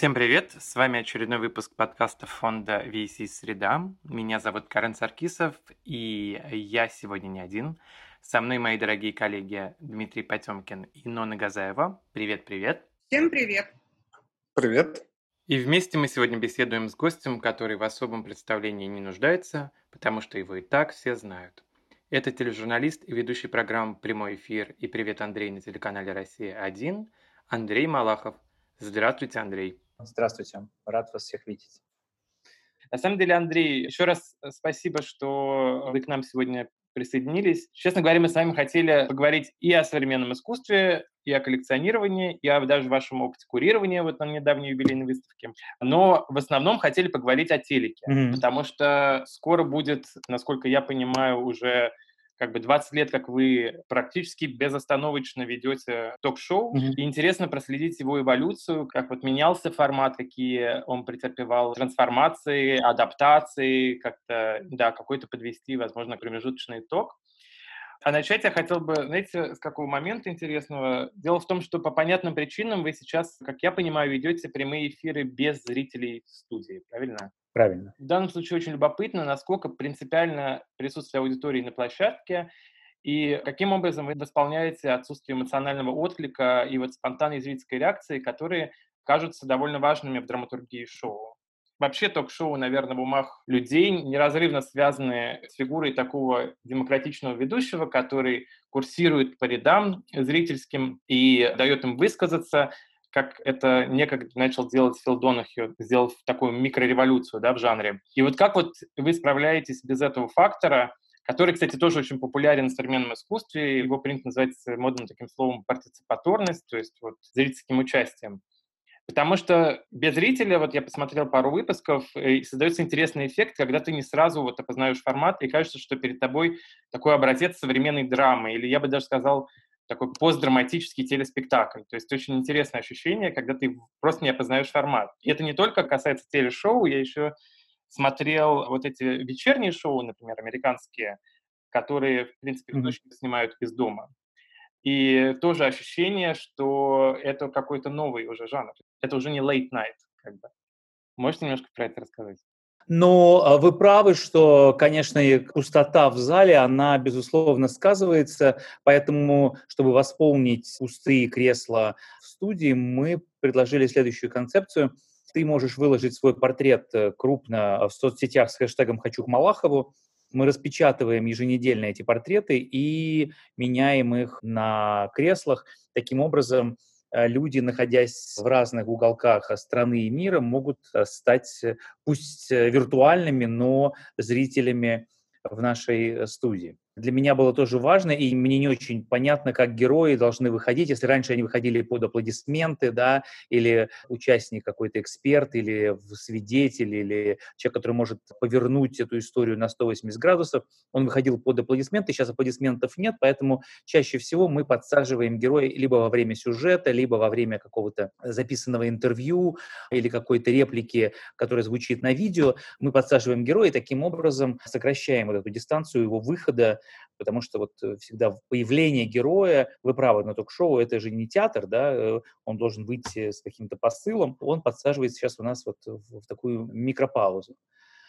Всем привет! С вами очередной выпуск подкаста фонда VC «Среда». Меня зовут Карен Саркисов, и я сегодня не один. Со мной мои дорогие коллеги Дмитрий Потемкин и Нона Газаева. Привет-привет! Всем привет! Привет! И вместе мы сегодня беседуем с гостем, который в особом представлении не нуждается, потому что его и так все знают. Это тележурналист и ведущий программы «Прямой эфир» и «Привет, Андрей» на телеканале «Россия-1» Андрей Малахов – Здравствуйте, Андрей. Здравствуйте, рад вас всех видеть. На самом деле, Андрей, еще раз э, спасибо, что вы к нам сегодня присоединились. Честно говоря, мы с вами хотели поговорить и о современном искусстве, и о коллекционировании, и о даже вашем опыте курирования вот на недавней юбилейной выставке. Но в основном хотели поговорить о телеке, mm-hmm. потому что скоро будет, насколько я понимаю, уже как бы 20 лет, как вы практически безостановочно ведете ток-шоу, mm-hmm. и интересно проследить его эволюцию, как вот менялся формат, какие он претерпевал трансформации, адаптации, как-то, да, какой-то подвести, возможно, промежуточный итог. А начать я хотел бы, знаете, с какого момента интересного? Дело в том, что по понятным причинам вы сейчас, как я понимаю, ведете прямые эфиры без зрителей в студии, правильно? Правильно. В данном случае очень любопытно, насколько принципиально присутствие аудитории на площадке и каким образом вы восполняете отсутствие эмоционального отклика и вот спонтанной зрительской реакции, которые кажутся довольно важными в драматургии шоу. Вообще ток-шоу, наверное, в умах людей неразрывно связаны с фигурой такого демократичного ведущего, который курсирует по рядам зрительским и дает им высказаться, как это некогда начал делать Фил Донахью, сделав такую микрореволюцию да, в жанре. И вот как вот вы справляетесь без этого фактора, который, кстати, тоже очень популярен в современном искусстве, его принято называть модным таким словом партиципаторность, то есть вот зрительским участием. Потому что без зрителя, вот я посмотрел пару выпусков, и создается интересный эффект, когда ты не сразу вот опознаешь формат, и кажется, что перед тобой такой образец современной драмы, или я бы даже сказал, такой постдраматический телеспектакль. То есть очень интересное ощущение, когда ты просто не опознаешь формат. И это не только касается телешоу, я еще смотрел вот эти вечерние шоу, например, американские, которые, в принципе, mm-hmm. снимают из дома. И тоже ощущение, что это какой-то новый уже жанр. Это уже не late night, как бы. Можете немножко про это рассказать? Но а, вы правы, что, конечно, пустота в зале, она, безусловно, сказывается, поэтому, чтобы восполнить пустые кресла в студии, мы предложили следующую концепцию. Ты можешь выложить свой портрет э, крупно в соцсетях с хэштегом «Хочу к Малахову», мы распечатываем еженедельно эти портреты и меняем их на креслах. Таким образом, люди, находясь в разных уголках страны и мира, могут э, стать пусть виртуальными, но зрителями в нашей студии для меня было тоже важно, и мне не очень понятно, как герои должны выходить. Если раньше они выходили под аплодисменты, да, или участник какой-то эксперт, или свидетель, или человек, который может повернуть эту историю на 180 градусов, он выходил под аплодисменты, сейчас аплодисментов нет, поэтому чаще всего мы подсаживаем героя либо во время сюжета, либо во время какого-то записанного интервью или какой-то реплики, которая звучит на видео, мы подсаживаем героя и таким образом сокращаем вот эту дистанцию его выхода потому что вот э, всегда появление героя, вы правы, на ток-шоу это же не театр, да, э, он должен выйти с каким-то посылом, он подсаживается сейчас у нас вот в такую микропаузу.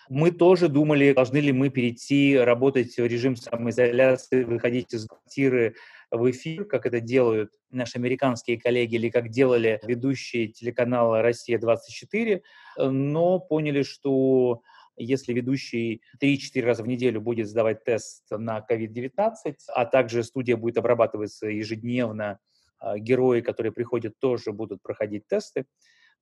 Мы тоже думали, должны ли мы перейти работать в режим самоизоляции, выходить из квартиры в эфир, как это делают наши американские коллеги или как делали ведущие телеканала «Россия-24», но поняли, что если ведущий 3-4 раза в неделю будет сдавать тест на COVID-19, а также студия будет обрабатываться ежедневно, а, герои, которые приходят, тоже будут проходить тесты,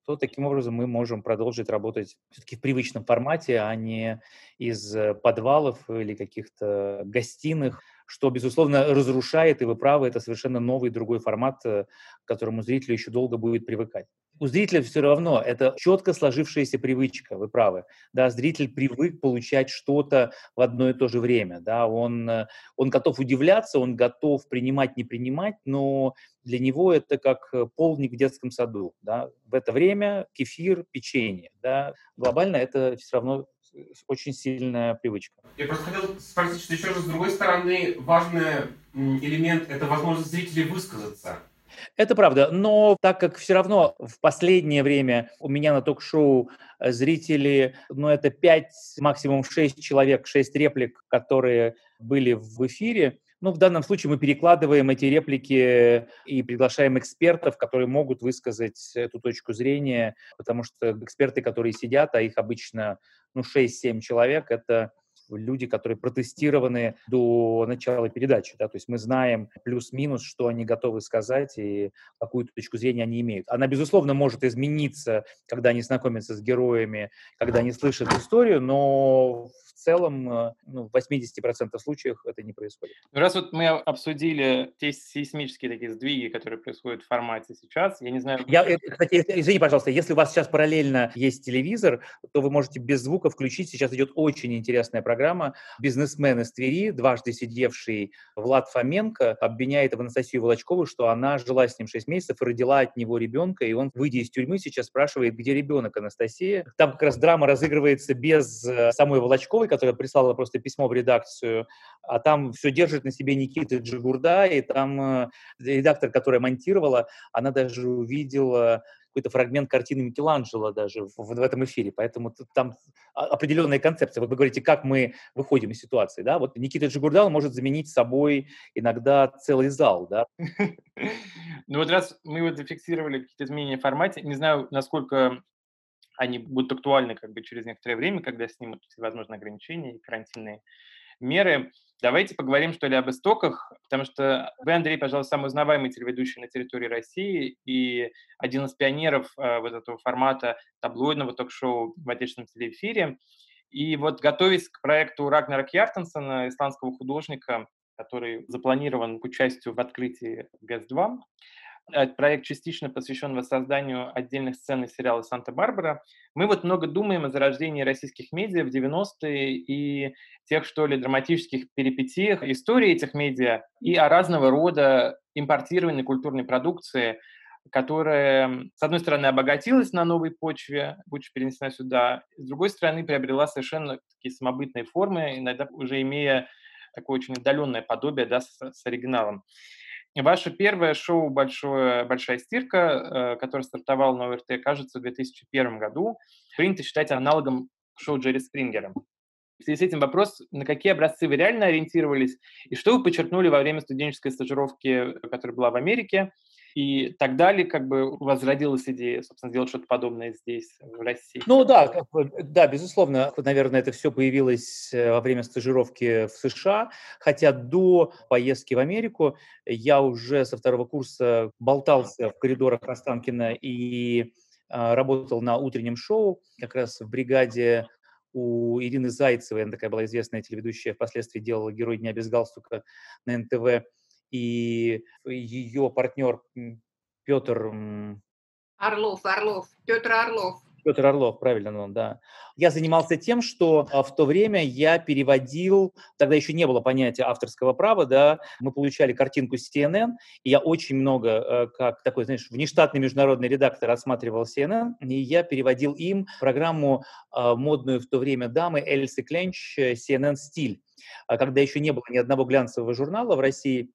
то таким образом мы можем продолжить работать все-таки в привычном формате, а не из подвалов или каких-то гостиных, что, безусловно, разрушает, и вы правы, это совершенно новый другой формат, э, к которому зрителю еще долго будет привыкать у зрителя все равно это четко сложившаяся привычка, вы правы. Да, зритель привык получать что-то в одно и то же время. Да, он, э, он готов удивляться, он готов принимать, не принимать, но для него это как э, полдник в детском саду. Да. В это время кефир, печенье. Да. Глобально это все равно очень сильная привычка. Я просто хотел спросить, что еще раз, с другой стороны, важный элемент – это возможность зрителей высказаться. Это правда, но так как все равно в последнее время у меня на ток-шоу э, зрители, ну, это 5, максимум 6 человек, 6 реплик, которые были в эфире, ну, в данном случае мы перекладываем эти реплики и приглашаем экспертов, которые могут высказать эту точку зрения, потому что эксперты, которые сидят, а их обычно ну, 6-7 человек, это люди, которые протестированы до начала передачи. Да? То есть мы знаем плюс-минус, что они готовы сказать и какую точку зрения они имеют. Она, безусловно, может измениться, когда они знакомятся с героями, когда они слышат историю, но в целом э, ну, в 80% случаев это не происходит. Ну, раз вот мы обсудили те сейсмические такие сдвиги, которые происходят в формате сейчас, я не знаю... Я, э, кстати, извини, пожалуйста, если у вас сейчас параллельно есть телевизор, то вы можете без звука включить. Сейчас идет очень интересная программа. Бизнесмен из Твери, дважды сидевший Влад Фоменко, обвиняет Анастасию Волочкову, что она жила с ним 6 месяцев и родила от него ребенка, и он, выйдя из тюрьмы, сейчас спрашивает, где ребенок Анастасия. Там как раз драма разыгрывается без э, самой Волочковой, которая прислала просто письмо в редакцию, а там все держит на себе Никита Джигурда, и там э, редактор, которая монтировала, она даже увидела какой-то фрагмент картины Микеланджело даже в, в этом эфире, поэтому там определенная концепция. Вот вы говорите, как мы выходим из ситуации, да? Вот Никита Джигурдал может заменить собой иногда целый зал, да? Ну вот раз мы вот зафиксировали какие-то изменения в формате, не знаю, насколько они будут актуальны как бы через некоторое время, когда снимут всевозможные ограничения и карантинные меры. Давайте поговорим, что ли, об истоках, потому что вы, Андрей, пожалуй, самый узнаваемый телеведущий на территории России и один из пионеров э, вот этого формата таблоидного ток-шоу в отечественном телеэфире. И вот готовясь к проекту Рагнара Кьяртенсона, исландского художника, который запланирован к участию в открытии ГЭС-2, этот проект частично посвящен воссозданию отдельных сцен из сериала «Санта-Барбара». Мы вот много думаем о зарождении российских медиа в 90-е и тех, что ли, драматических перипетиях истории этих медиа и о разного рода импортированной культурной продукции, которая, с одной стороны, обогатилась на новой почве, будучи перенесена сюда, с другой стороны, приобрела совершенно такие самобытные формы, иногда уже имея такое очень отдаленное подобие да, с, с оригиналом. Ваше первое шоу «Большое, «Большая стирка», э, которое стартовало на ОРТ, кажется, в 2001 году, принято считать аналогом шоу Джерри Спрингера. В связи с этим вопрос, на какие образцы вы реально ориентировались, и что вы подчеркнули во время студенческой стажировки, которая была в Америке, и так далее, как бы возродилась идея, собственно, сделать что-то подобное здесь, в России. Ну да, как бы, да, безусловно, наверное, это все появилось э, во время стажировки в США, хотя до поездки в Америку я уже со второго курса болтался в коридорах Останкина и а, работал на утреннем шоу, как раз в бригаде у Ирины Зайцевой, она такая была известная телеведущая, впоследствии делала «Герой дня без галстука» на НТВ, и ее партнер Петр... Орлов, Орлов, Петр Орлов. Петр Орлов, правильно он, да. Я занимался тем, что а, в то время я переводил, тогда еще не было понятия авторского права, да, мы получали картинку с CNN, и я очень много, э, как такой, знаешь, внештатный международный редактор осматривал CNN, и я переводил им программу а, модную в то время дамы Эльсы Кленч CNN «Стиль», а когда еще не было ни одного глянцевого журнала в России,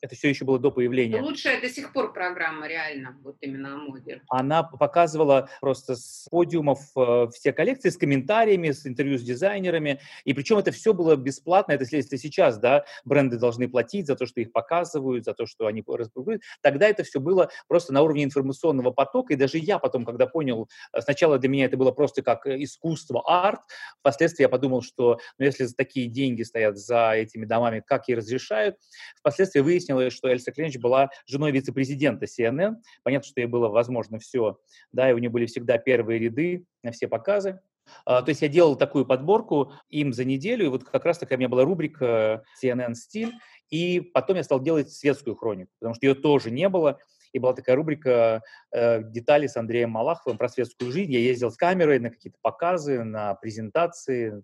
это все еще было до появления. Лучшая до сих пор программа, реально, вот именно о моде. Она показывала просто с подиумов э, все коллекции с комментариями, с интервью с дизайнерами, и причем это все было бесплатно, это если сейчас, да, бренды должны платить за то, что их показывают, за то, что они распубликуют, тогда это все было просто на уровне информационного потока, и даже я потом, когда понял, э, сначала для меня это было просто как э, искусство, арт, впоследствии я подумал, что ну, если такие деньги стоят за этими домами, как и разрешают, впоследствии выяснилось, выяснилось, что Эльса Кленч была женой вице-президента CNN. Понятно, что ей было возможно все, да, и у нее были всегда первые ряды на все показы. Uh, то есть я делал такую подборку им за неделю, и вот как раз такая у меня была рубрика CNN стиль, и потом я стал делать светскую хронику, потому что ее тоже не было, и была такая рубрика э, «Детали с Андреем Малаховым» про светскую жизнь. Я ездил с камерой на какие-то показы, на презентации,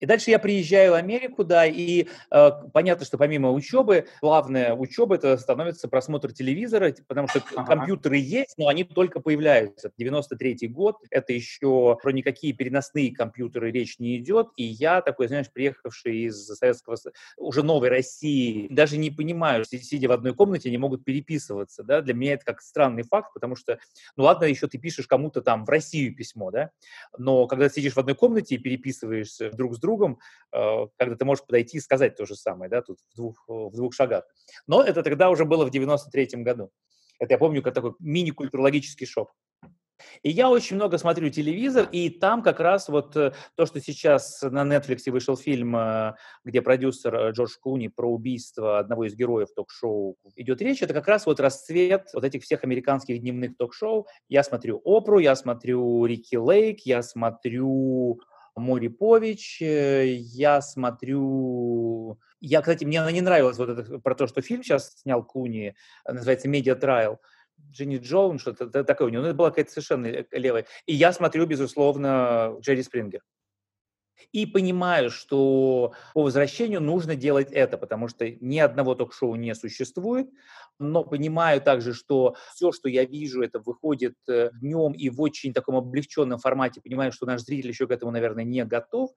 И дальше я приезжаю в Америку, да, и э, понятно, что помимо учебы, главная учеба это становится просмотр телевизора, потому что ага. компьютеры есть, но они только появляются. 93-й год, это еще про никакие переносные компьютеры речь не идет, и я такой, знаешь, приехавший из Советского, уже новой России, даже не понимаю, сидя в одной комнате, не могут переписываться, да, для меня это как странный факт, потому что, ну ладно, еще ты пишешь кому-то там в Россию письмо, да, но когда сидишь в одной комнате и переписываешься друг с другом, э, когда ты можешь подойти и сказать то же самое, да, тут в двух, в двух шагах. Но это тогда уже было в 93-м году. Это я помню как такой мини-культурологический шок. И я очень много смотрю телевизор, и там как раз вот э, то, что сейчас на Netflix вышел фильм, э, где продюсер Джордж Клуни про убийство одного из героев ток-шоу идет речь, это как раз вот расцвет вот этих всех американских дневных ток-шоу. Я смотрю Опру, я смотрю Рики Лейк, я смотрю Мори Пович, э, я смотрю... Я, кстати, мне она не нравилась вот это про то, что фильм сейчас снял Клуни, называется «Медиа Трайл». Дженни Джоун, что-то такое у него. Ну, это была какая-то совершенно левая. И я смотрю, безусловно, Джерри Спрингер и понимаю, что по возвращению нужно делать это, потому что ни одного ток-шоу не существует, но понимаю также, что все, что я вижу, это выходит э, днем и в очень таком облегченном формате, понимаю, что наш зритель еще к этому, наверное, не готов,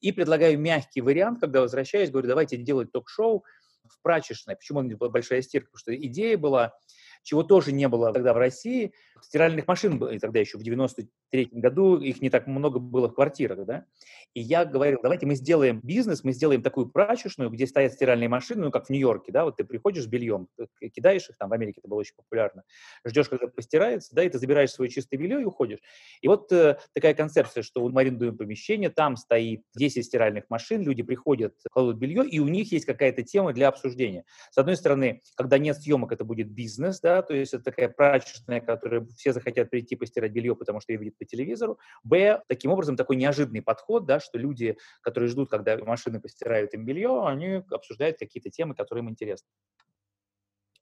и предлагаю мягкий вариант, когда возвращаюсь, говорю, давайте делать ток-шоу в прачечной. Почему он была большая стирка? Потому что идея была чего тоже не было тогда в России. Стиральных машин было тогда еще в 93 году, их не так много было в квартирах, да. И я говорил, давайте мы сделаем бизнес, мы сделаем такую прачечную, где стоят стиральные машины, ну, как в Нью-Йорке, да, вот ты приходишь с бельем, кидаешь их, там в Америке это было очень популярно, ждешь, когда постирается, да, и ты забираешь свое чистое белье и уходишь. И вот э, такая концепция, что мы арендуем помещение, там стоит 10 стиральных машин, люди приходят, кладут белье, и у них есть какая-то тема для обсуждения. С одной стороны, когда нет съемок, это будет бизнес, да, то есть это такая прачечная, которая все захотят прийти постирать белье, потому что ее видят по телевизору. Б, таким образом, такой неожиданный подход, да, что люди, которые ждут, когда машины постирают им белье, они обсуждают какие-то темы, которые им интересны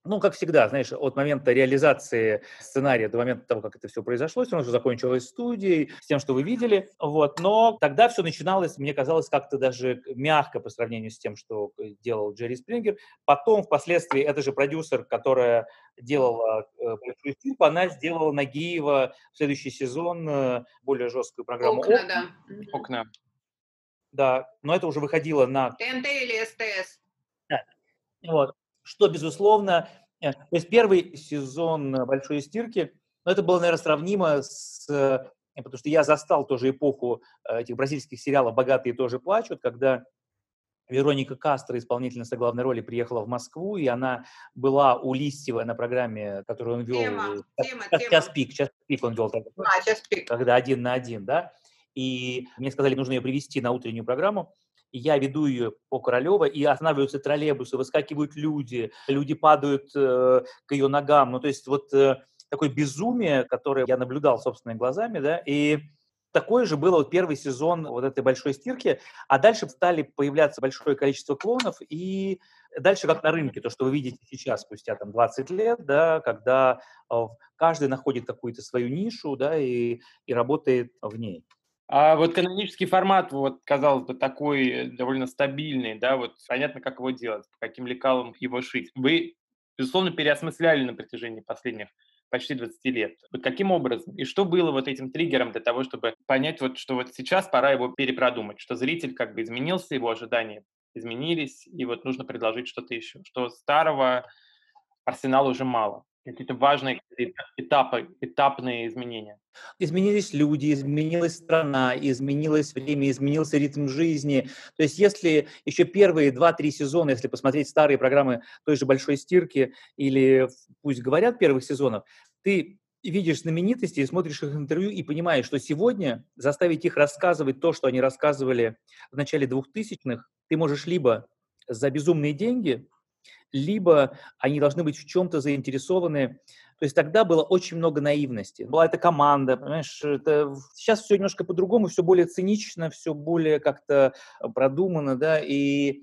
ну, как всегда, знаешь, от момента реализации сценария до момента того, как это все произошло, все равно же закончилось студией, с тем, что вы видели, вот, но тогда все начиналось, мне казалось, как-то даже мягко по сравнению с тем, что делал Джерри Спрингер. Потом, впоследствии, это же продюсер, которая делала э, «Большую фильм», она сделала Нагиева в следующий сезон э, более жесткую программу «Окна». «Окна», да. «Окна». Да, но это уже выходило на... ТНТ или СТС. Да. Вот что, безусловно, э, то есть первый сезон «Большой стирки», ну, это было, наверное, сравнимо с... Э, потому что я застал тоже эпоху э, этих бразильских сериалов «Богатые тоже плачут», когда Вероника Кастро, исполнительница главной роли, приехала в Москву, и она была у Листьева на программе, которую он вел. Тема, тема, час, час пик, час пик он вел. Тогда, а, час пик. Когда один на один, да. И мне сказали, нужно ее привести на утреннюю программу я веду ее по Королева, и останавливаются троллейбусы, выскакивают люди, люди падают э, к ее ногам. Ну, то есть вот э, такое безумие, которое я наблюдал собственными глазами, да, и Такое же было вот первый сезон вот этой большой стирки, а дальше стали появляться большое количество клонов, и дальше как на рынке, то, что вы видите сейчас, спустя там 20 лет, да, когда э, каждый находит какую-то свою нишу, да, и, и работает в ней. А вот канонический формат, вот, казалось бы, такой довольно стабильный, да, вот понятно, как его делать, по каким лекалам его шить. Вы, безусловно, переосмысляли на протяжении последних почти 20 лет. Вот каким образом? И что было вот этим триггером для того, чтобы понять, вот, что вот сейчас пора его перепродумать, что зритель как бы изменился, его ожидания изменились, и вот нужно предложить что-то еще, что старого арсенала уже мало какие-то важные этапы, этапные изменения? Изменились люди, изменилась страна, изменилось время, изменился ритм жизни. То есть если еще первые два-три сезона, если посмотреть старые программы той же «Большой стирки» или «Пусть говорят» первых сезонов, ты видишь знаменитости и смотришь их интервью и понимаешь, что сегодня заставить их рассказывать то, что они рассказывали в начале двухтысячных, ты можешь либо за безумные деньги либо они должны быть в чем-то заинтересованы. То есть тогда было очень много наивности. Была эта команда, понимаешь, это... сейчас все немножко по-другому, все более цинично, все более как-то продумано, да, и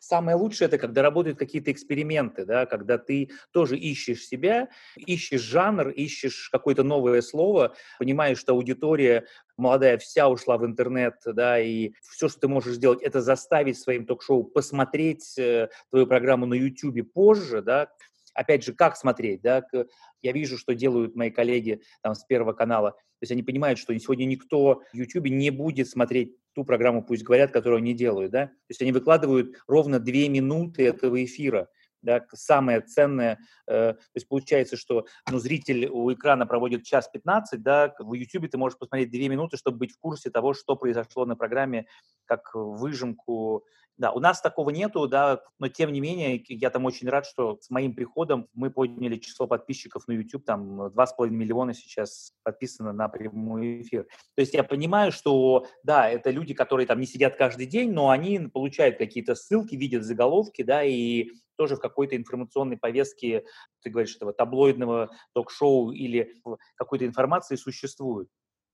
самое лучшее это когда работают какие-то эксперименты, да, когда ты тоже ищешь себя, ищешь жанр, ищешь какое-то новое слово, понимаешь, что аудитория молодая вся ушла в интернет, да, и все, что ты можешь сделать, это заставить своим ток-шоу посмотреть э, твою программу на YouTube позже, да, опять же, как смотреть, да, я вижу, что делают мои коллеги там с Первого канала, то есть они понимают, что сегодня никто в YouTube не будет смотреть ту программу, пусть говорят, которую они делают, да, то есть они выкладывают ровно две минуты этого эфира, да, самое ценное, э, то есть получается, что ну, зритель у экрана проводит час 15, да, в YouTube ты можешь посмотреть две минуты, чтобы быть в курсе того, что произошло на программе, как выжимку, да, у нас такого нету, да, но тем не менее, я там очень рад, что с моим приходом мы подняли число подписчиков на YouTube, там 2,5 миллиона сейчас подписано на прямой эфир. То есть я понимаю, что, да, это люди, которые там не сидят каждый день, но они получают какие-то ссылки, видят заголовки, да, и тоже в какой-то информационной повестке, ты говоришь, этого таблоидного ток-шоу или какой-то информации существуют.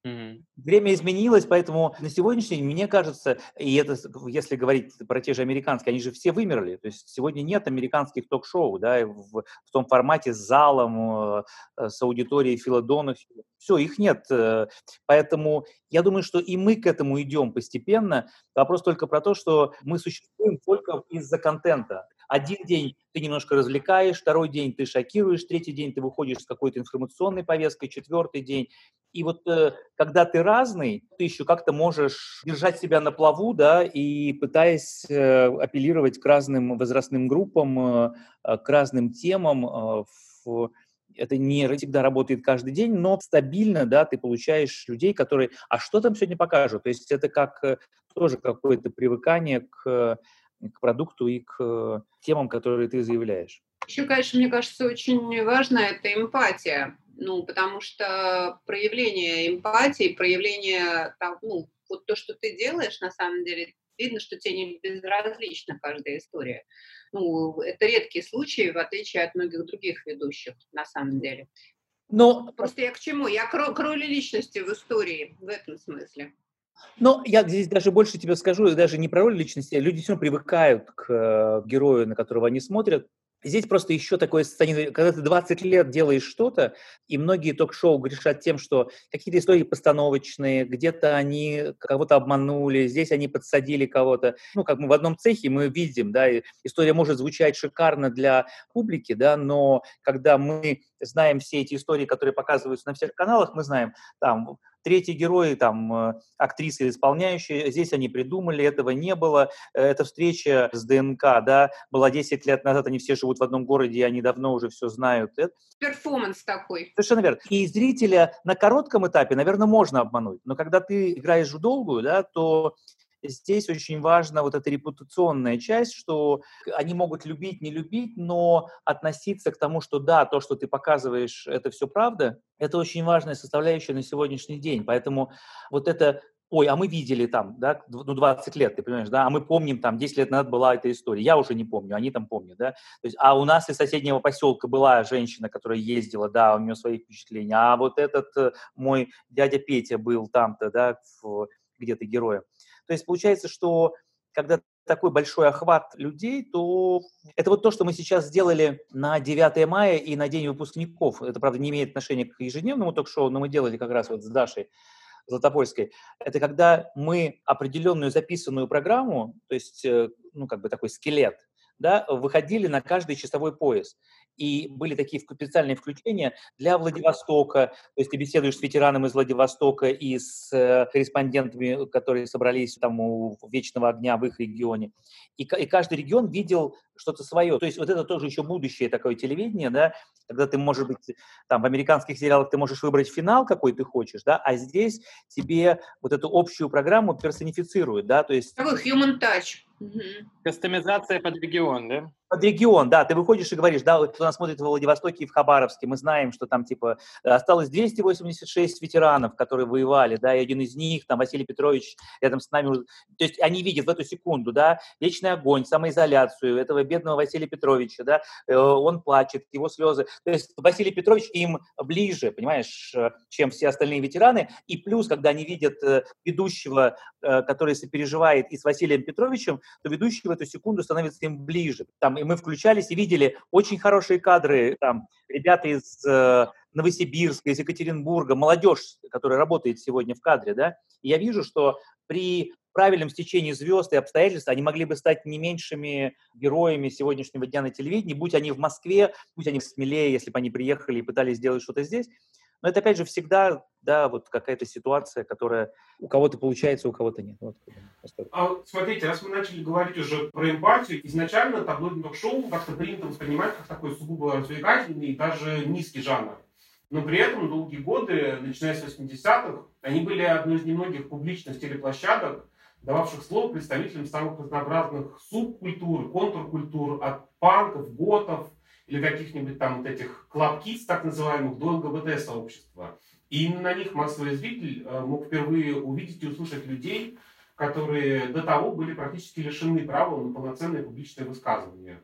Mm-hmm. Время изменилось, поэтому на сегодняшний день, мне кажется, и это, если говорить про те же американские, они же все вымерли. То есть сегодня нет американских ток-шоу, да, в, в том формате с залом, э, с аудиторией Филадонов. Все, их нет. Э, поэтому я думаю, что и мы к этому идем постепенно. Вопрос только про то, что мы существуем только из-за контента. Один день ты немножко развлекаешь, второй день ты шокируешь, третий день ты выходишь с какой-то информационной повесткой, четвертый день. И вот э, когда ты разный, ты еще как-то можешь держать себя на плаву, да, и пытаясь э, апеллировать к разным возрастным группам, э, к разным темам. Это не всегда работает каждый день, но стабильно, да, ты получаешь людей, которые, а что там сегодня покажут? То есть это как тоже какое-то привыкание к к продукту и к э, темам, которые ты заявляешь. Еще, конечно, мне кажется, очень важно это эмпатия. Ну, потому что проявление эмпатии, проявление, ну, вот то, что ты делаешь, на самом деле, видно, что тебе не безразлична каждая история. Ну, это редкие случаи, в отличие от многих других ведущих, на самом деле. Но... Просто я к чему? Я к роли личности в истории в этом смысле. Но я здесь даже больше тебе скажу, даже не про роль личности, а люди все привыкают к э, герою, на которого они смотрят. Здесь просто еще такое состояние, когда ты 20 лет делаешь что-то, и многие ток-шоу грешат тем, что какие-то истории постановочные, где-то они кого-то обманули, здесь они подсадили кого-то. Ну, как мы в одном цехе, мы видим, да, история может звучать шикарно для публики, да, но когда мы знаем все эти истории, которые показываются на всех каналах, мы знаем, там, Третий герой, там, э, актриса исполняющая, здесь они придумали, этого не было. Э, эта встреча с ДНК, да, была 10 лет назад, они все живут в одном городе, и они давно уже все знают. Перформанс такой. Совершенно верно. И зрителя на коротком этапе, наверное, можно обмануть, но когда ты играешь в долгую, да, то здесь очень важна вот эта репутационная часть, что они могут любить, не любить, но относиться к тому, что да, то, что ты показываешь, это все правда, это очень важная составляющая на сегодняшний день. Поэтому вот это ой, а мы видели там, да, ну, 20 лет, ты понимаешь, да, а мы помним, там, 10 лет назад была эта история, я уже не помню, они там помнят, да, то есть, а у нас из соседнего поселка была женщина, которая ездила, да, у нее свои впечатления, а вот этот э, мой дядя Петя был там-то, да, где-то героем. То есть получается, что когда такой большой охват людей, то это вот то, что мы сейчас сделали на 9 мая и на День выпускников. Это, правда, не имеет отношения к ежедневному ток-шоу, но мы делали как раз вот с Дашей Златопольской. Это когда мы определенную записанную программу, то есть, э, ну, как бы такой скелет, да, выходили на каждый часовой пояс и были такие специальные включения для Владивостока, то есть ты беседуешь с ветераном из Владивостока и с э, корреспондентами, которые собрались там у Вечного огня в их регионе. И, и каждый регион видел что-то свое. То есть вот это тоже еще будущее такое телевидение, да, когда ты, может быть, там в американских сериалах ты можешь выбрать финал, какой ты хочешь, да, а здесь тебе вот эту общую программу персонифицируют, да, то есть... Human touch. Кастомизация под регион, да? Под регион, да, ты выходишь и говоришь, да, кто нас смотрит в Владивостоке и в Хабаровске, мы знаем, что там, типа, осталось 286 ветеранов, которые воевали, да, и один из них, там, Василий Петрович, рядом с нами, то есть они видят в эту секунду, да, вечный огонь, самоизоляцию этого бедного Василия Петровича, да, э, он плачет, его слезы, то есть Василий Петрович им ближе, понимаешь, э, чем все остальные ветераны, и плюс, когда они видят э, ведущего, который сопереживает и с Василием Петровичем, то ведущий в эту секунду становится им ближе, там, и мы включались и видели очень хорошие кадры, там, ребята из э, Новосибирска, из Екатеринбурга, молодежь, которая работает сегодня в кадре, да, и я вижу, что при правильном стечении звезд и обстоятельств они могли бы стать не меньшими героями сегодняшнего дня на телевидении, будь они в Москве, будь они смелее, если бы они приехали и пытались сделать что-то здесь. Но это, опять же, всегда, да, вот какая-то ситуация, которая у кого-то получается, у кого-то нет. Вот. А, смотрите, раз мы начали говорить уже про эмпатию, изначально таблоидное ток-шоу как-то принято воспринимать как такой сугубо развлекательный и даже низкий жанр. Но при этом долгие годы, начиная с 80-х, они были одной из немногих публичных телеплощадок, дававших слово представителям самых разнообразных субкультур, контркультур, от панков, готов, или каких-нибудь там вот этих клабкиц, так называемых, до ЛГБТ-сообщества. И именно на них массовый зритель э, мог впервые увидеть и услышать людей, которые до того были практически лишены права на полноценное публичное высказывание.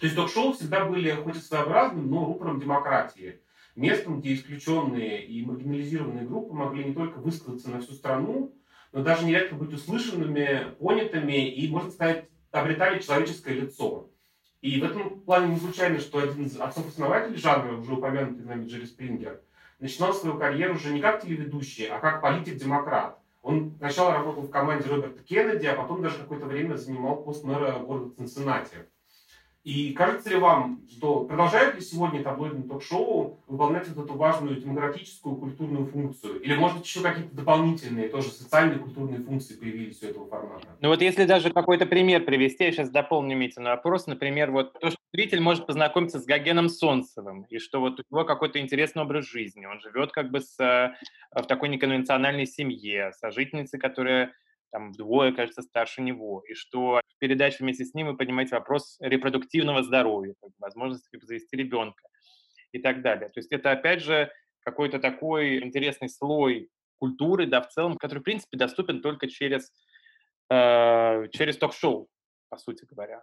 То есть ток-шоу всегда были хоть и своеобразным, но рупором демократии. Местом, где исключенные и маргинализированные группы могли не только высказаться на всю страну, но даже нередко быть услышанными, понятыми и, можно сказать, обретали человеческое лицо. И в этом плане не случайно, что один из отцов-основателей жанра, уже упомянутый нами Джерри Спрингер, начинал свою карьеру уже не как телеведущий, а как политик-демократ. Он сначала работал в команде Роберта Кеннеди, а потом даже какое-то время занимал пост мэра города Цинциннати. И кажется ли вам, что продолжает ли сегодня таблоидное ток-шоу выполнять вот эту важную демократическую культурную функцию? Или, может быть, еще какие-то дополнительные, тоже социальные культурные функции появились у этого формата? Ну вот если даже какой-то пример привести, я сейчас дополню Митину вопрос, например, вот то, что зритель может познакомиться с Гогеном Солнцевым, и что вот у него какой-то интересный образ жизни, он живет как бы с, э, в такой неконвенциональной семье, сожительницей, которая там вдвое, кажется, старше него, и что в передаче вместе с ним вы поднимаете вопрос репродуктивного здоровья, возможности завести ребенка и так далее. То есть это, опять же, какой-то такой интересный слой культуры, да, в целом, который, в принципе, доступен только через, э, через ток-шоу, по сути говоря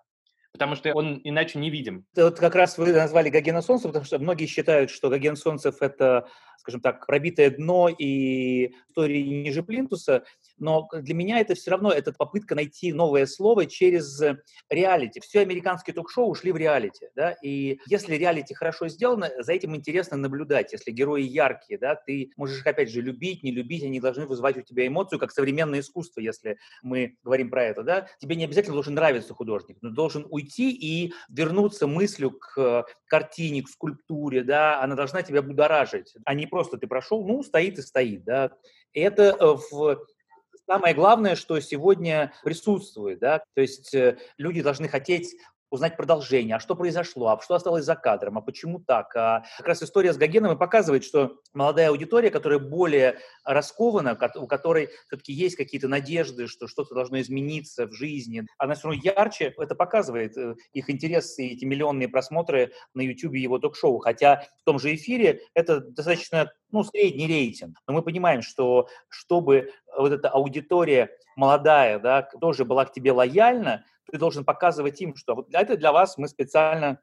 потому что он иначе не видим. Вот как раз вы назвали Гогена Солнцев, потому что многие считают, что Гоген Солнцев – это, скажем так, пробитое дно и истории ниже плинтуса, но для меня это все равно это попытка найти новое слово через реалити. Все американские ток-шоу ушли в реалити, да, и если реалити хорошо сделано, за этим интересно наблюдать. Если герои яркие, да, ты можешь опять же, любить, не любить, они должны вызывать у тебя эмоцию, как современное искусство, если мы говорим про это, да. Тебе не обязательно должен нравиться художник, но должен уйти и вернуться мыслью к картине, к скульптуре, да, она должна тебя будоражить, а не просто ты прошел, ну, стоит и стоит, да. Это э, в самое главное, что сегодня присутствует, да, то есть э, люди должны хотеть узнать продолжение, а что произошло, а что осталось за кадром, а почему так. А как раз история с Гогеном и показывает, что молодая аудитория, которая более раскована, у которой все-таки есть какие-то надежды, что что-то должно измениться в жизни, она все равно ярче, это показывает э, их интерес и эти миллионные просмотры на YouTube его ток-шоу. Хотя в том же эфире это достаточно ну, средний рейтинг. Но мы понимаем, что чтобы вот эта аудитория молодая, да, тоже была к тебе лояльна, ты должен показывать им, что вот это для вас мы специально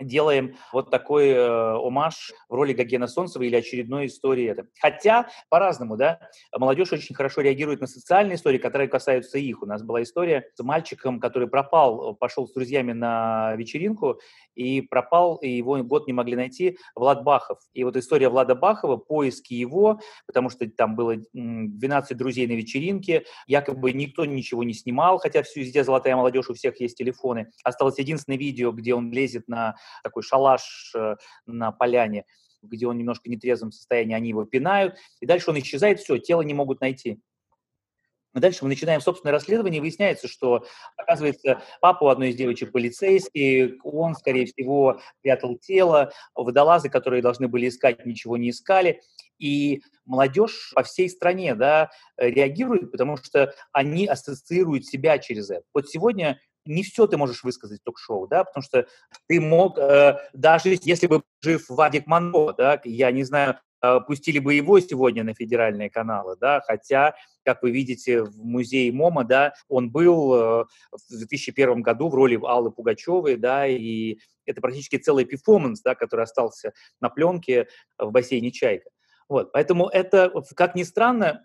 делаем вот такой э, омаж в роли Гогена Солнцева или очередной истории. Это. Хотя по-разному, да, молодежь очень хорошо реагирует на социальные истории, которые касаются их. У нас была история с мальчиком, который пропал, пошел с друзьями на вечеринку и пропал, и его год не могли найти, Влад Бахов. И вот история Влада Бахова, поиски его, потому что там было 12 друзей на вечеринке, якобы никто ничего не снимал, хотя все везде золотая молодежь, у всех есть телефоны. Осталось единственное видео, где он лезет на такой шалаш э, на поляне, где он немножко в нетрезвом состоянии, они его пинают, и дальше он исчезает, все, тело не могут найти. И дальше мы начинаем собственное расследование, и выясняется, что, оказывается, папа у одной из девочек полицейский, он, скорее всего, прятал тело, водолазы, которые должны были искать, ничего не искали. И молодежь по всей стране да, реагирует, потому что они ассоциируют себя через это. Вот сегодня не все ты можешь высказать в ток-шоу, да, потому что ты мог, э, даже если бы жив Владик Монро, да, я не знаю, э, пустили бы его сегодня на федеральные каналы, да, хотя, как вы видите, в музее MOMA, да, он был э, в 2001 году в роли Аллы Пугачевой, да, и это практически целый перформанс, да, который остался на пленке в бассейне «Чайка». Вот, поэтому это, как ни странно,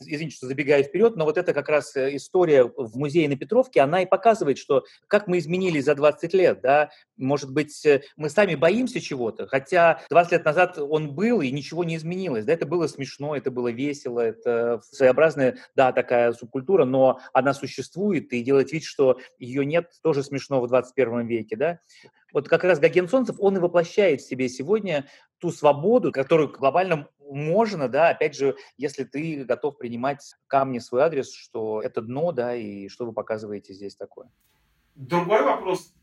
извините, что забегаю вперед, но вот это как раз э, история в музее на Петровке, она и показывает, что как мы изменились за 20 лет, да, может быть, э, мы сами боимся чего-то, хотя 20 лет назад он был, и ничего не изменилось, да, это было смешно, это было весело, это своеобразная, да, такая субкультура, но она существует, и делать вид, что ее нет, тоже смешно в 21 веке, да. Вот как раз Гоген Солнцев, он и воплощает в себе сегодня ту свободу, которую глобально можно, да, опять же, если ты готов принимать камни в свой адрес, что это дно, да, и что вы показываете здесь такое. Другой вопрос,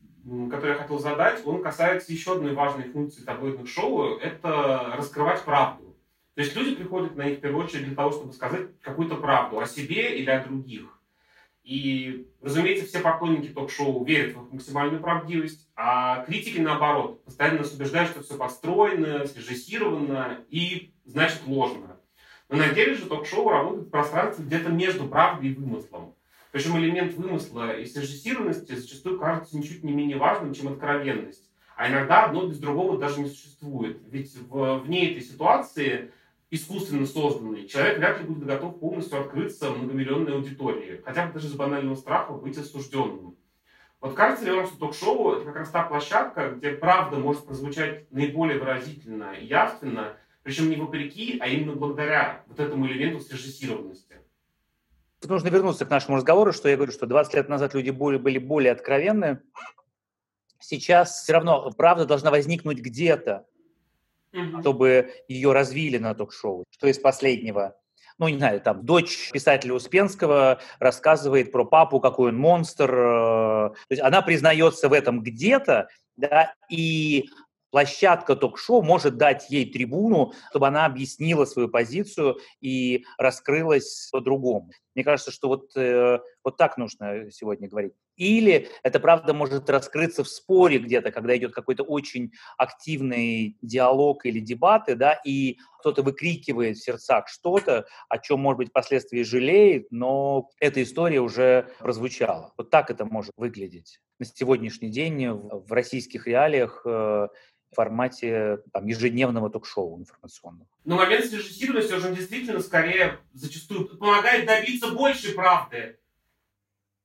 который я хотел задать, он касается еще одной важной функции таблоидных шоу, это раскрывать правду. То есть люди приходят на них в первую очередь для того, чтобы сказать какую-то правду о себе или о других. И, разумеется, все поклонники ток-шоу верят в их максимальную правдивость, а критики, наоборот, постоянно нас убеждают, что все построено, срежиссировано и, значит, ложно. Но на деле же ток-шоу работает в пространстве где-то между правдой и вымыслом. Причем элемент вымысла и срежиссированности зачастую кажется ничуть не менее важным, чем откровенность. А иногда одно без другого даже не существует. Ведь в, вне этой ситуации искусственно созданный, человек вряд ли будет готов полностью открыться многомиллионной аудитории, хотя бы даже с банального страха быть осужденным. Вот кажется ли вам, что ток-шоу – это как раз та площадка, где правда может прозвучать наиболее выразительно и явственно, причем не вопреки, а именно благодаря вот этому элементу срежиссированности? Тут нужно вернуться к нашему разговору, что я говорю, что 20 лет назад люди были более откровенны. Сейчас все равно правда должна возникнуть где-то, угу. чтобы ее развили на ток-шоу. Что из последнего? ну, не знаю, там, дочь писателя Успенского рассказывает про папу, какой он монстр. Э, то есть она признается в этом где-то, да, и площадка ток-шоу может дать ей трибуну, чтобы она объяснила свою позицию и раскрылась по-другому. Мне кажется, что вот, э, вот так нужно сегодня говорить. Или это правда может раскрыться в споре где-то, когда идет какой-то очень активный диалог или дебаты, да, и кто-то выкрикивает в сердцах что-то, о чем, может быть, впоследствии жалеет, но эта история уже прозвучала. Вот так это может выглядеть на сегодняшний день в российских реалиях э, формате там, ежедневного ток-шоу информационного. Но момент срежиссированности уже действительно скорее зачастую помогает добиться большей правды.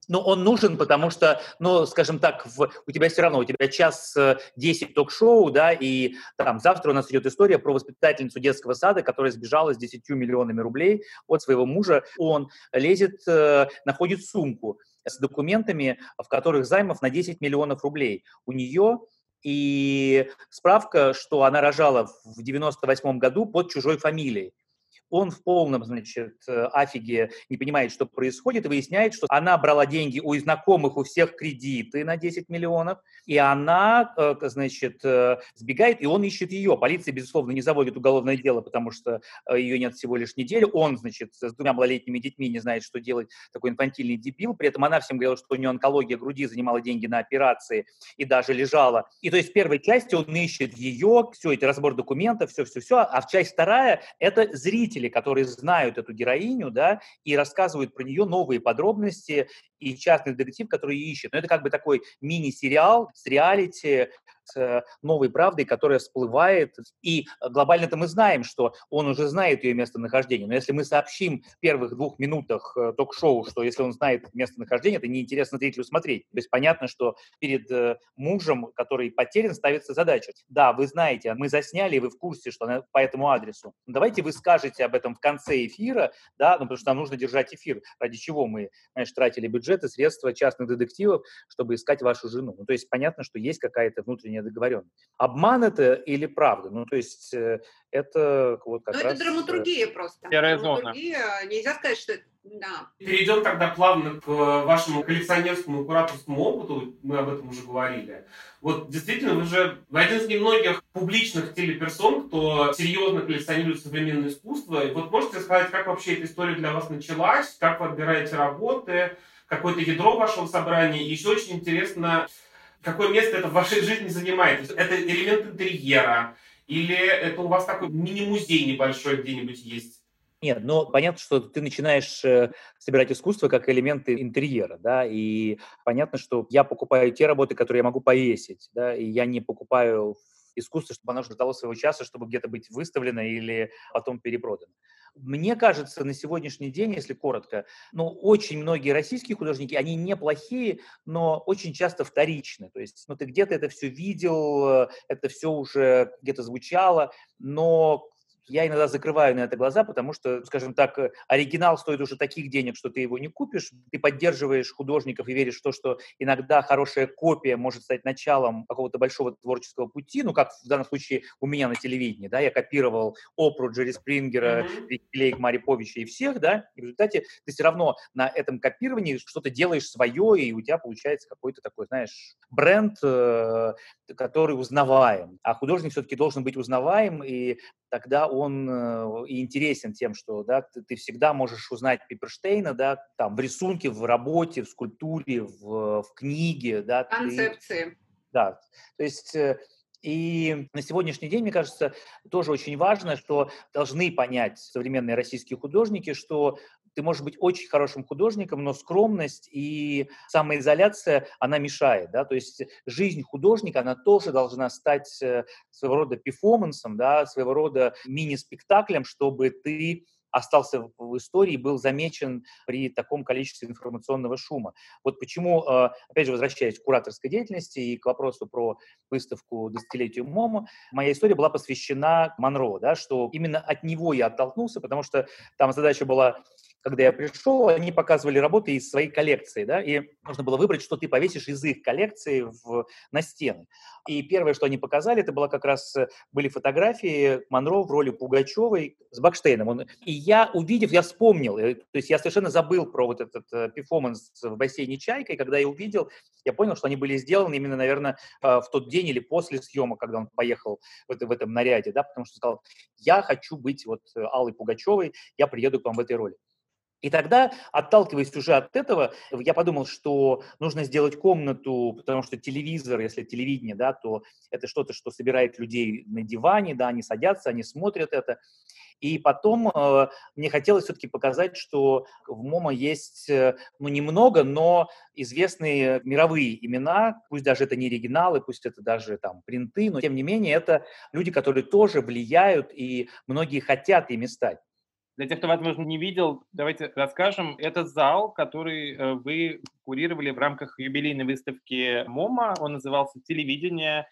Но он нужен, потому что, ну, скажем так, в, у тебя все равно, у тебя час 10 э, ток-шоу, да, и там завтра у нас идет история про воспитательницу детского сада, которая сбежала с 10 миллионами рублей от своего мужа. Он лезет, э, находит сумку с документами, в которых займов на 10 миллионов рублей. У нее и справка, что она рожала в 98 году под чужой фамилией он в полном, значит, э, афиге не понимает, что происходит, и выясняет, что она брала деньги у знакомых, у всех кредиты на 10 миллионов, и она, э, значит, э, сбегает, и он ищет ее. Полиция, безусловно, не заводит уголовное дело, потому что ее нет всего лишь неделю. Он, значит, с двумя малолетними детьми не знает, что делать, такой инфантильный дебил. При этом она всем говорила, что у нее онкология груди занимала деньги на операции и даже лежала. И то есть в первой части он ищет ее, все, это разбор документов, все-все-все, а в часть вторая – это зритель зрители, которые знают эту героиню, да, и рассказывают про нее новые подробности, и частный детектив, который ищет. Но это как бы такой мини-сериал с реалити, новой правдой, которая всплывает. И глобально-то мы знаем, что он уже знает ее местонахождение. Но если мы сообщим в первых двух минутах э, ток-шоу, что если он знает местонахождение, это неинтересно зрителю смотреть. То есть понятно, что перед э, мужем, который потерян, ставится задача. Да, вы знаете, мы засняли, вы в курсе, что она по этому адресу. Но давайте вы скажете об этом в конце эфира, да, ну, потому что нам нужно держать эфир, ради чего мы, знаешь, тратили бюджет и средства частных детективов, чтобы искать вашу жену. Ну, то есть понятно, что есть какая-то внутренняя недоговоренность. Обман это или правда? Ну, то есть э, это вот как Ну, раз... это драматургия просто. Серая зона. Драматургия, нельзя сказать, что это- да. Перейдем тогда плавно к вашему коллекционерскому и кураторскому опыту. Мы об этом уже говорили. Вот действительно, вы же один из немногих публичных телеперсон, кто серьезно коллекционирует современное искусство. И вот можете сказать, как вообще эта история для вас началась, как вы отбираете работы, какое-то ядро вашего собрания. И еще очень интересно, какое место это в вашей жизни занимает. Это элемент интерьера, или это у вас такой мини-музей небольшой где-нибудь есть? Нет, ну понятно, что ты начинаешь э, собирать искусство как элементы интерьера, да, и понятно, что я покупаю те работы, которые я могу повесить, да, и я не покупаю искусство, чтобы оно ждало своего часа, чтобы где-то быть выставлено или потом перепродано. Мне кажется, на сегодняшний день, если коротко, ну, очень многие российские художники, они неплохие, но очень часто вторичны. То есть, ну, ты где-то это все видел, э, это все уже где-то звучало, но я иногда закрываю на это глаза, потому что, скажем так, э, оригинал стоит уже таких денег, что ты его не купишь. Ты поддерживаешь художников и веришь в то, что иногда хорошая копия может стать началом какого-то большого творческого пути. Ну, как в данном случае у меня на телевидении, да, я копировал Опру, Джерри Спрингера. Викилейк, Мариповича и всех, да, и в результате ты все равно на этом копировании что-то делаешь свое, и у тебя получается какой-то такой, знаешь, бренд, э, который узнаваем. А художник все-таки должен быть узнаваем, и тогда он э, и интересен тем, что да, ты, ты всегда можешь узнать Пиперштейна, да, там, в рисунке, в работе, в скульптуре, в, в книге, да, ты- Концепции. да, то есть э, и на сегодняшний день, мне кажется, тоже очень важно, что должны понять современные российские художники, что ты можешь быть очень хорошим художником, но скромность и самоизоляция, она мешает, да, то есть жизнь художника, она тоже должна стать э, своего рода перформансом, да, своего рода мини-спектаклем, чтобы ты остался в- истории, был замечен при таком количестве информационного шума. Вот почему, э, опять же, возвращаясь к кураторской деятельности и к вопросу про выставку десятилетию MOMA, моя история была посвящена Монро, да, что именно от него я оттолкнулся, потому что там задача была когда я пришел, они показывали работы из своей коллекции, да, и нужно было выбрать, что ты повесишь из их коллекции в, на стены. И первое, что они показали, это было как раз, э, были фотографии Монро в роли Пугачевой с Бакштейном. Он, и я, увидев, я вспомнил, э, то есть я совершенно забыл про вот этот э, перформанс в бассейне «Чайка», и когда я увидел, я понял, что они были сделаны именно, наверное, э, в тот день или после съемок, когда он поехал в, это- в этом наряде, да, потому что сказал, я хочу быть вот Аллой Пугачевой, я приеду к вам в этой роли. И тогда, отталкиваясь уже от этого, я подумал, что нужно сделать комнату, потому что телевизор, если телевидение, да, то это что-то, что собирает людей на диване, да, они садятся, они смотрят это. И потом э, мне хотелось все-таки показать, что в МОМА есть, э, ну, немного, но известные мировые имена, пусть даже это не оригиналы, пусть это даже там принты, но тем не менее это люди, которые тоже влияют, и многие хотят ими стать. Для тех, кто, возможно, не видел, давайте расскажем. Это зал, который э, вы курировали в рамках юбилейной выставки МОМА. Он назывался «Телевидение».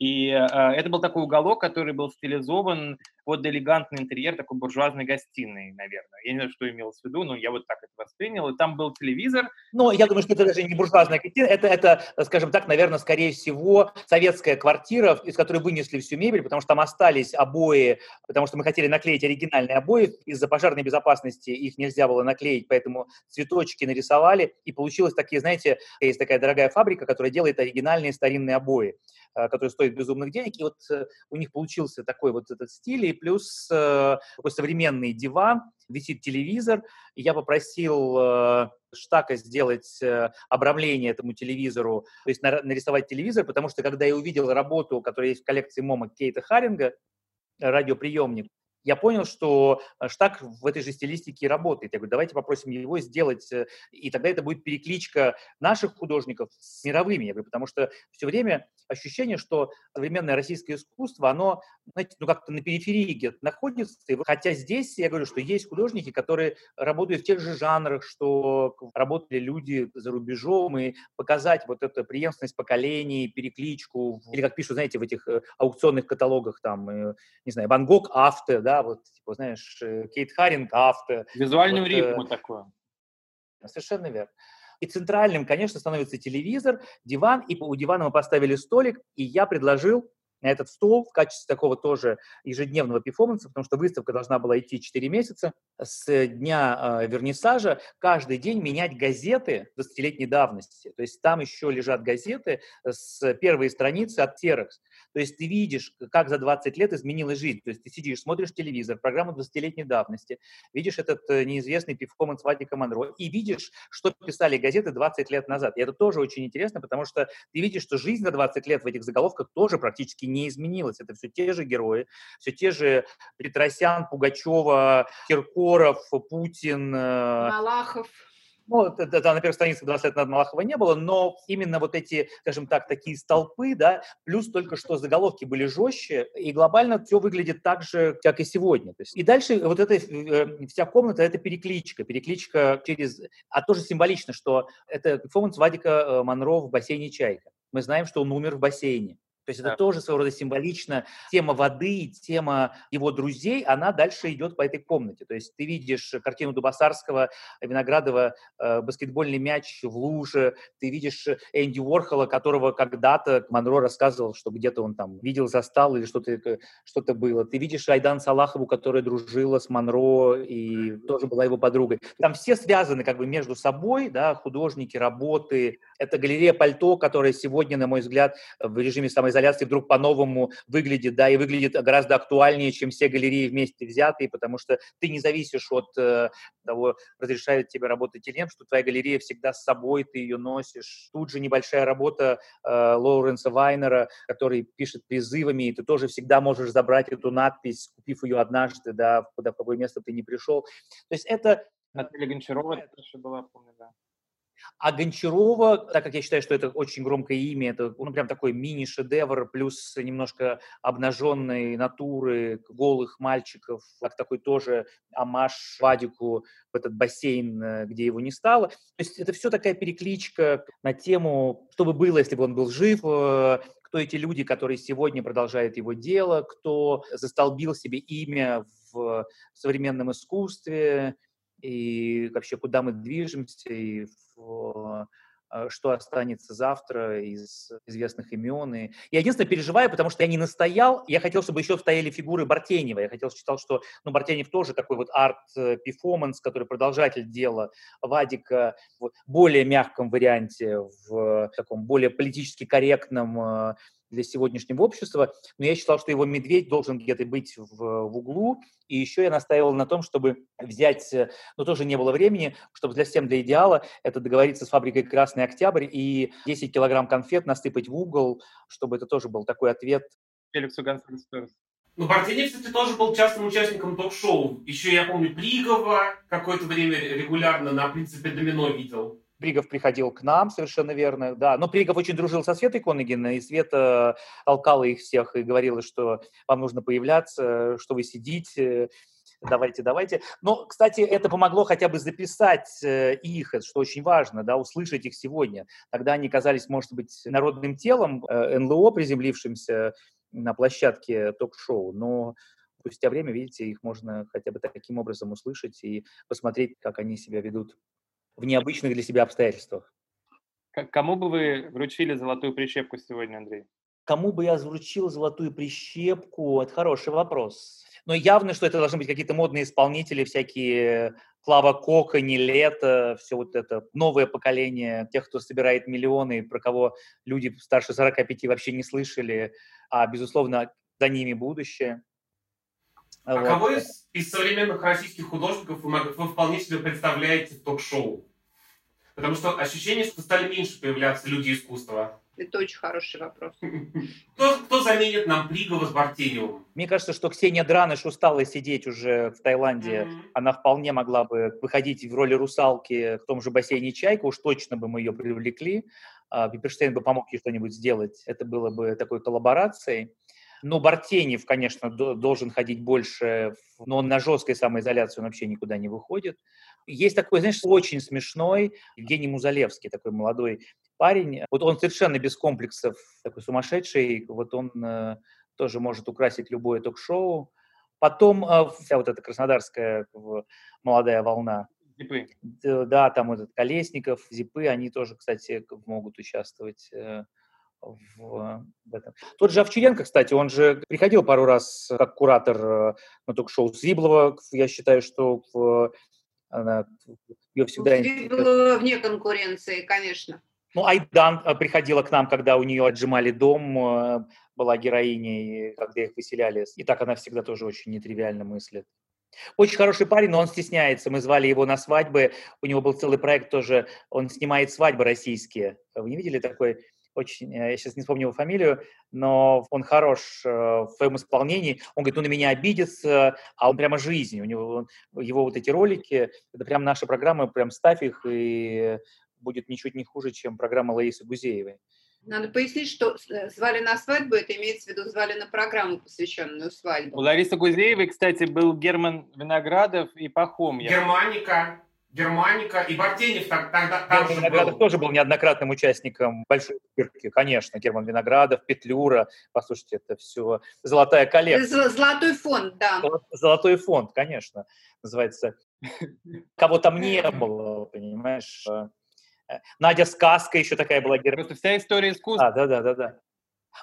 И э, это был такой уголок, который был стилизован под элегантный интерьер такой буржуазной гостиной, наверное. Я не знаю, что имелось в виду, но я вот так это воспринял. И там был телевизор, Но я думаю, что это даже не буржуазная квартира, это, это, скажем так, наверное, скорее всего, советская квартира, из которой вынесли всю мебель, потому что там остались обои, потому что мы хотели наклеить оригинальные обои, из-за пожарной безопасности их нельзя было наклеить, поэтому цветочки нарисовали, и получилось такие, знаете, есть такая дорогая фабрика, которая делает оригинальные старинные обои, э, которые стоят безумных денег, и вот э, у них получился такой вот этот стиль, и плюс э, такой современный диван, висит телевизор, и я попросил э, Штака сделать э, обрамление этому телевизору, то есть нар- нарисовать телевизор, потому что когда я увидел работу, которая есть в коллекции МОМа Кейта Харинга, э, радиоприемник, я понял, что э, Штак в этой же стилистике работает. Я говорю, давайте попросим его сделать, э, и тогда это будет перекличка наших художников с мировыми. Я говорю, потому что все время ощущение, что современное российское искусство, оно, знаете, ну как-то на периферии где-то находится. Хотя здесь я говорю, что есть художники, которые работают в тех же жанрах, что работали люди за рубежом, и показать вот эту преемственность поколений, перекличку, или как пишут, знаете, в этих э, аукционных каталогах, там, не знаю, Ван Гог авто, да, вот, типа, знаешь, э, Кейт Харинг авто, визуальную Вот, э, рифму такую. Совершенно верно. И центральным, конечно, становится телевизор, диван, и у дивана мы поставили столик, и я предложил на этот стол в качестве такого тоже ежедневного перформанса, потому что выставка должна была идти 4 месяца, с дня э, вернисажа каждый день менять газеты 20-летней давности. То есть там еще лежат газеты с первой страницы от Терекс. То есть ты видишь, как за 20 лет изменилась жизнь. То есть ты сидишь, смотришь телевизор, программу 20-летней давности, видишь этот э, неизвестный перформанс Вадика Монро и видишь, что писали газеты 20 лет назад. И это тоже очень интересно, потому что ты видишь, что жизнь за 20 лет в этих заголовках тоже практически не изменилась. Это все те же герои, все те же Петросян, Пугачева, Киркоров, Путин. Э, Малахов. Ну, это, это на первой странице 20 лет назад Малахова не было, но именно вот эти, скажем так, такие столпы, да, плюс только что заголовки были жестче, и глобально все выглядит так же, как и сегодня. То есть, и дальше вот эта э, вся комната – это перекличка, перекличка через… А тоже символично, что это перформанс Владика э, Монро в бассейне «Чайка». Мы знаем, что он умер в бассейне. То есть это да. тоже своего рода символично. Тема воды, тема его друзей, она дальше идет по этой комнате. То есть ты видишь картину Дубасарского, Виноградова, э, баскетбольный мяч в луже, ты видишь Энди Уорхола, которого когда-то Монро рассказывал, что где-то он там видел, застал или что-то что было. Ты видишь Айдан Салахову, которая дружила с Монро и тоже была его подругой. Там все связаны как бы между собой, да, художники, работы. Это галерея пальто, которая сегодня, на мой взгляд, в режиме самой самоизоляции вдруг по-новому выглядит, да, и выглядит гораздо актуальнее, чем все галереи вместе взятые, потому что ты не зависишь от э, того, разрешают тебе работать или нет, что твоя галерея всегда с собой, ты ее носишь. Тут же небольшая работа э, Лоуренса Вайнера, который пишет призывами, и ты тоже всегда можешь забрать эту надпись, купив ее однажды, да, куда в какое место ты не пришел. То есть это... Наталья Гончарова тоже была, помню, да. А Гончарова, так как я считаю, что это очень громкое имя, это ну, прям такой мини-шедевр, плюс немножко обнаженной натуры, голых мальчиков, как такой тоже омаж Владику в этот бассейн, э, где его не стало. То есть это все такая перекличка на тему, что бы было, если бы он был жив, э, кто эти люди, которые сегодня продолжают его дело, кто застолбил себе имя в современном искусстве, и вообще куда мы движемся, и в, а, что останется завтра из известных имен. И я единственное переживаю, потому что я не настоял, я хотел, чтобы еще стояли фигуры Бартенева. Я хотел, считал, что ну, Бартенев тоже такой вот арт-перформанс, который продолжатель дела Вадика в более мягком варианте, в таком более политически корректном а, для сегодняшнего общества, но я считал, что его медведь должен где-то быть в, в углу, и еще я настаивал на том, чтобы взять, э, но тоже не было времени, чтобы для всем для идеала это договориться с фабрикой «Красный Октябрь» и 10 килограмм конфет насыпать в угол, чтобы это тоже был такой ответ. Феликсу Гонсалес ну, Бартенев, кстати, тоже был частым участником ток-шоу. Еще, я помню, Пригова какое-то время регулярно на «Принципе домино» видел. Пригов приходил к нам, совершенно верно, да. Но Пригов очень дружил со Светой Коногиной, и Света толкала их всех и говорила, что вам нужно появляться, что вы сидите, давайте, давайте. Но, кстати, это помогло хотя бы записать э, их, что очень важно, да, услышать их сегодня. Тогда они казались, может быть, народным телом, э, НЛО, приземлившимся на площадке ток-шоу, но спустя время, видите, их можно хотя бы таким образом услышать и посмотреть, как они себя ведут в необычных для себя обстоятельствах. Кому бы вы вручили золотую прищепку сегодня, Андрей? Кому бы я вручил золотую прищепку? Это хороший вопрос. Но явно, что это должны быть какие-то модные исполнители, всякие Клава Кока, Нелета, все вот это новое поколение тех, кто собирает миллионы, про кого люди старше 45 вообще не слышали, а, безусловно, за ними будущее. А вот. кого из, из современных российских художников вы, вы вполне себе представляете в ток-шоу? Потому что ощущение, что стали меньше появляться люди искусства. Это очень хороший вопрос. Кто, кто заменит нам Пригова с Бартеневым? Мне кажется, что Ксения Драныш устала сидеть уже в Таиланде. Mm-hmm. Она вполне могла бы выходить в роли русалки в том же бассейне «Чайка». Уж точно бы мы ее привлекли. А, Пиперштейн бы помог ей что-нибудь сделать. Это было бы такой коллаборацией. Ну, Бартенев, конечно, должен ходить больше, но он на жесткой самоизоляции он вообще никуда не выходит. Есть такой, знаешь, очень смешной Евгений Музалевский, такой молодой парень. Вот он совершенно без комплексов, такой сумасшедший. Вот он э, тоже может украсить любое ток-шоу. Потом э, вся вот эта краснодарская молодая волна. Зипы. Да, там этот Колесников, Зипы, они тоже, кстати, могут участвовать э, в, в этом. Тот же Овчаренко, кстати, он же приходил пару раз как куратор э, на ток-шоу Зиблова. Я считаю, что в, она, ее всегда... Зиблова вне конкуренции, конечно. Ну, Айдан э, приходила к нам, когда у нее отжимали дом, была героиней, когда их выселяли. И так она всегда тоже очень нетривиально мыслит. Очень хороший парень, но он стесняется. Мы звали его на свадьбы. У него был целый проект тоже. Он снимает свадьбы российские. Вы не видели такой? Очень, э, я сейчас не вспомню его фамилию, но он хорош э, в своем исполнении. Он говорит, он на меня обидится, а он прямо жизнь. У него его вот эти ролики, это прям наша программа, прям ставь их, и будет ничуть не хуже, чем программа Лаисы Гузеевой. Надо пояснить, что э, звали на свадьбу, это имеется в виду звали на программу, посвященную свадьбе. У Ларисы Гузеевой, кстати, был Герман Виноградов и Пахом. Германика. Германика и Бартенев тогда там Герман Виноградов был. тоже был неоднократным участником большой цирки, конечно. Герман Виноградов, Петлюра, послушайте, это все золотая коллекция. Золотой фонд, да. Золотой фонд, конечно, называется. Кого там не было, понимаешь? Э, Надя Сказка еще такая была. Просто вся история искусства. А, да, да, да, да.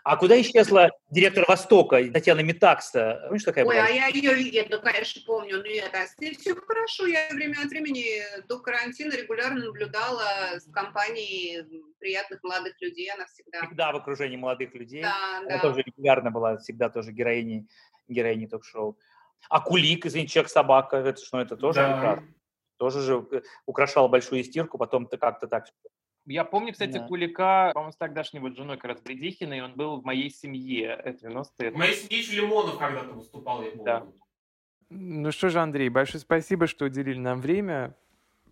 А куда исчезла директор Востока, Татьяна Метакса? Помнишь, такая Ой, была? а я ее видела, конечно, помню. Но это все хорошо. Я время от времени до карантина регулярно наблюдала с компанией приятных молодых людей. Она всегда... Всегда в окружении молодых людей. Да, Она да. тоже регулярно была, всегда тоже героиней, героиней ток-шоу. А Кулик, извините, Человек-собака, это что, это тоже да. Тоже же э, украшал большую стирку, потом-то как-то так я помню, кстати, да. Кулика, по-моему, с тогдашней вот женой как раз Бредихиной, он был в моей семье, это 90-е. В моей семье еще Лимонов когда-то выступал, я помню. Да. Ну что же, Андрей, большое спасибо, что уделили нам время,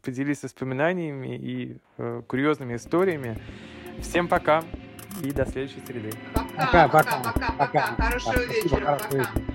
поделились воспоминаниями и э, курьезными историями. Всем пока и до следующей среды. Пока, пока, пока, пока. пока. пока. Хорошего вечера, пока.